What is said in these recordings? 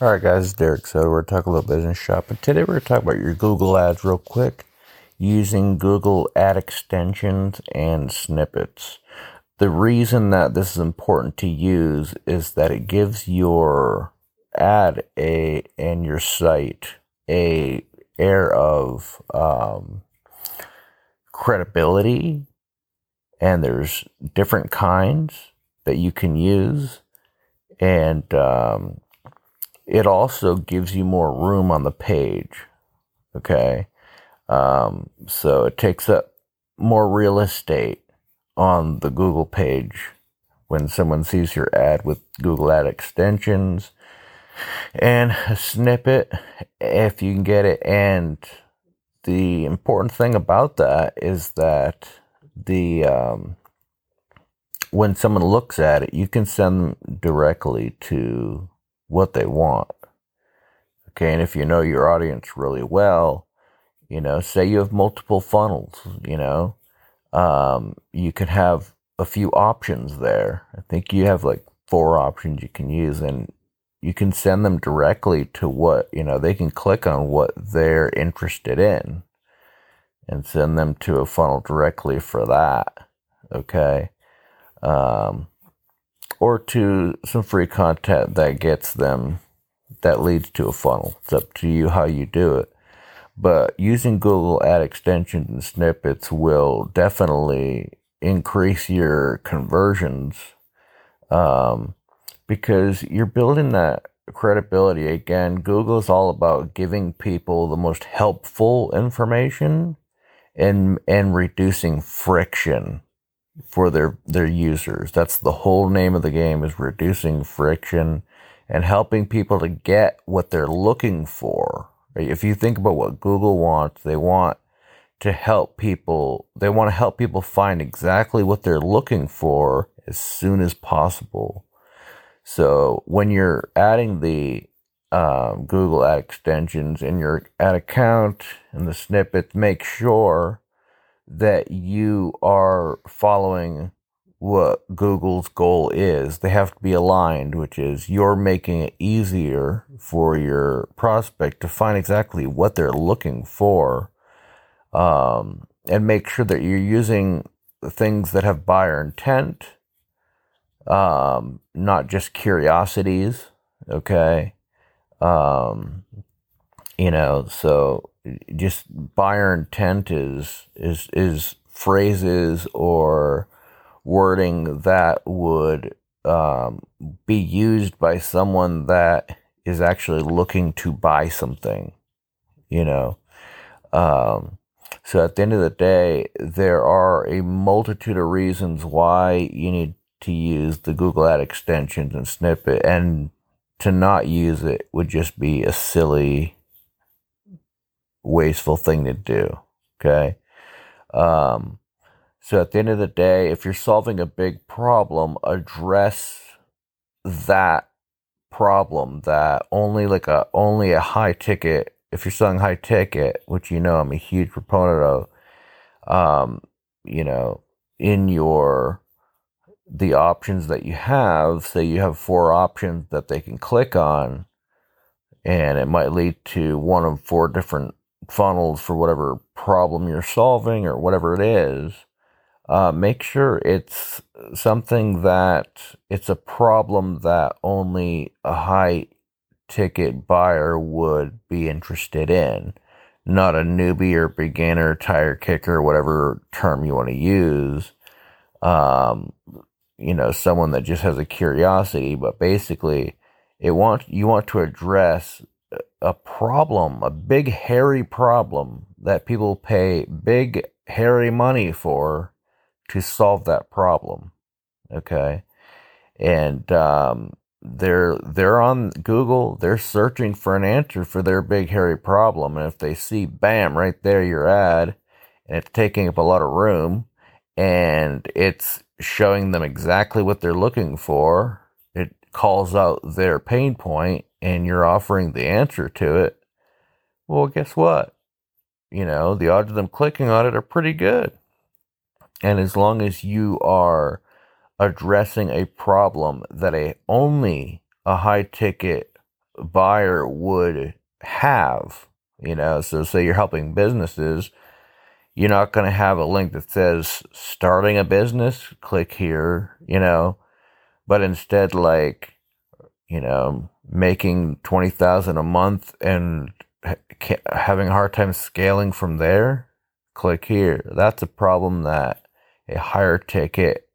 All right, guys, it's Derek So We're talking a little business shop, and today we're going to talk about your Google ads real quick using Google ad extensions and snippets. The reason that this is important to use is that it gives your ad a and your site a air of um, credibility, and there's different kinds that you can use, and um, it also gives you more room on the page. Okay. Um, so it takes up more real estate on the Google page when someone sees your ad with Google ad extensions and a snippet if you can get it. And the important thing about that is that the, um, when someone looks at it, you can send them directly to what they want. Okay, and if you know your audience really well, you know, say you have multiple funnels, you know, um, you can have a few options there. I think you have like four options you can use, and you can send them directly to what, you know, they can click on what they're interested in and send them to a funnel directly for that. Okay. Um, or to some free content that gets them that leads to a funnel. It's up to you how you do it. But using Google ad extensions and snippets will definitely increase your conversions um, because you're building that credibility. Again, Google is all about giving people the most helpful information and and reducing friction for their their users. That's the whole name of the game is reducing friction and helping people to get what they're looking for. If you think about what Google wants, they want to help people, they want to help people find exactly what they're looking for as soon as possible. So when you're adding the um, Google ad extensions in your ad account and the snippets, make sure that you are following what Google's goal is. They have to be aligned, which is you're making it easier for your prospect to find exactly what they're looking for. Um, and make sure that you're using things that have buyer intent, um, not just curiosities. Okay. Um, you know, so just buyer intent is, is, is phrases or, wording that would um, be used by someone that is actually looking to buy something, you know. Um, so at the end of the day, there are a multitude of reasons why you need to use the Google Ad extensions and snippet, and to not use it would just be a silly, wasteful thing to do. Okay. Um, so at the end of the day, if you're solving a big problem, address that problem that only like a only a high ticket if you're selling high ticket, which you know I'm a huge proponent of, um, you know, in your the options that you have, say you have four options that they can click on, and it might lead to one of four different funnels for whatever problem you're solving or whatever it is uh, make sure it's something that it's a problem that only a high ticket buyer would be interested in, not a newbie or beginner, tire kicker, whatever term you want to use. Um, you know, someone that just has a curiosity, but basically, it want you want to address a problem, a big hairy problem that people pay big hairy money for to solve that problem. Okay. And, um, they're, they're on Google, they're searching for an answer for their big hairy problem. And if they see, bam, right there, your ad, and it's taking up a lot of room and it's showing them exactly what they're looking for, it calls out their pain point and you're offering the answer to it. Well, guess what? You know, the odds of them clicking on it are pretty good. And as long as you are addressing a problem that a only a high ticket buyer would have. You know, so say you're helping businesses, you're not going to have a link that says starting a business, click here, you know, but instead, like, you know, making 20,000 a month and having a hard time scaling from there, click here. That's a problem that a higher ticket,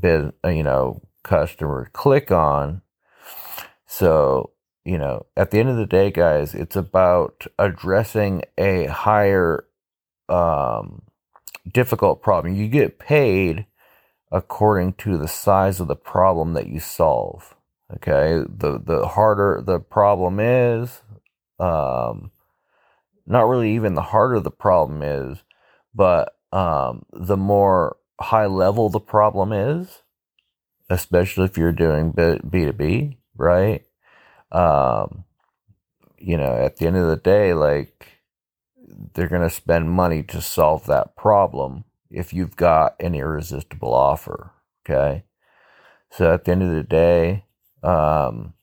biz, you know, customer click on. So you know, at the end of the day, guys, it's about addressing a higher um, difficult problem. You get paid according to the size of the problem that you solve. Okay, the the harder the problem is, um, not really even the harder the problem is, but um, the more high level the problem is, especially if you're doing B two B, right? um, you know, at the end of the day, like they're going to spend money to solve that problem if you've got an irresistible offer. Okay. So at the end of the day, um,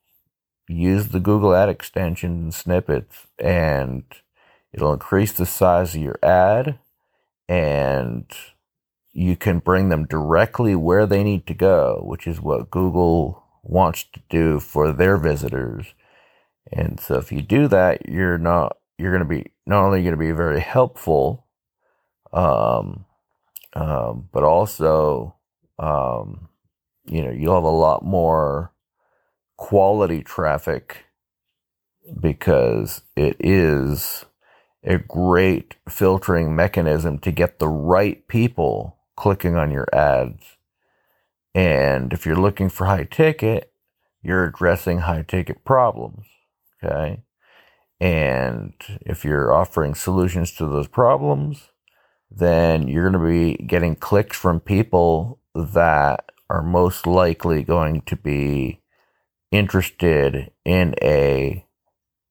use the Google ad extension and snippets and it'll increase the size of your ad and you can bring them directly where they need to go, which is what Google wants to do for their visitors. And so if you do that, you're not you're going to be not only going to be very helpful, um, um, but also um, you know you'll have a lot more quality traffic because it is a great filtering mechanism to get the right people clicking on your ads and if you're looking for high ticket, you're addressing high ticket problems. Okay. And if you're offering solutions to those problems, then you're going to be getting clicks from people that are most likely going to be interested in a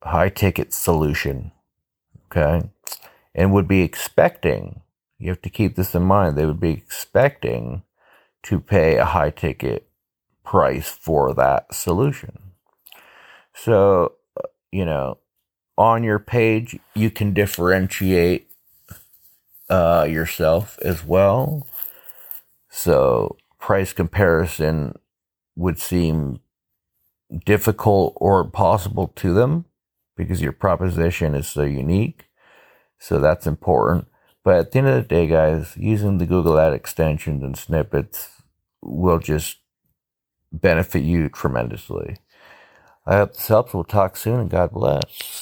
high ticket solution. Okay. And would be expecting, you have to keep this in mind, they would be expecting to pay a high ticket price for that solution. So, uh, you know, on your page, you can differentiate uh, yourself as well. So, price comparison would seem difficult or possible to them because your proposition is so unique. So, that's important. But at the end of the day, guys, using the Google Ad extensions and snippets will just benefit you tremendously. I hope this helps. We'll talk soon and God bless.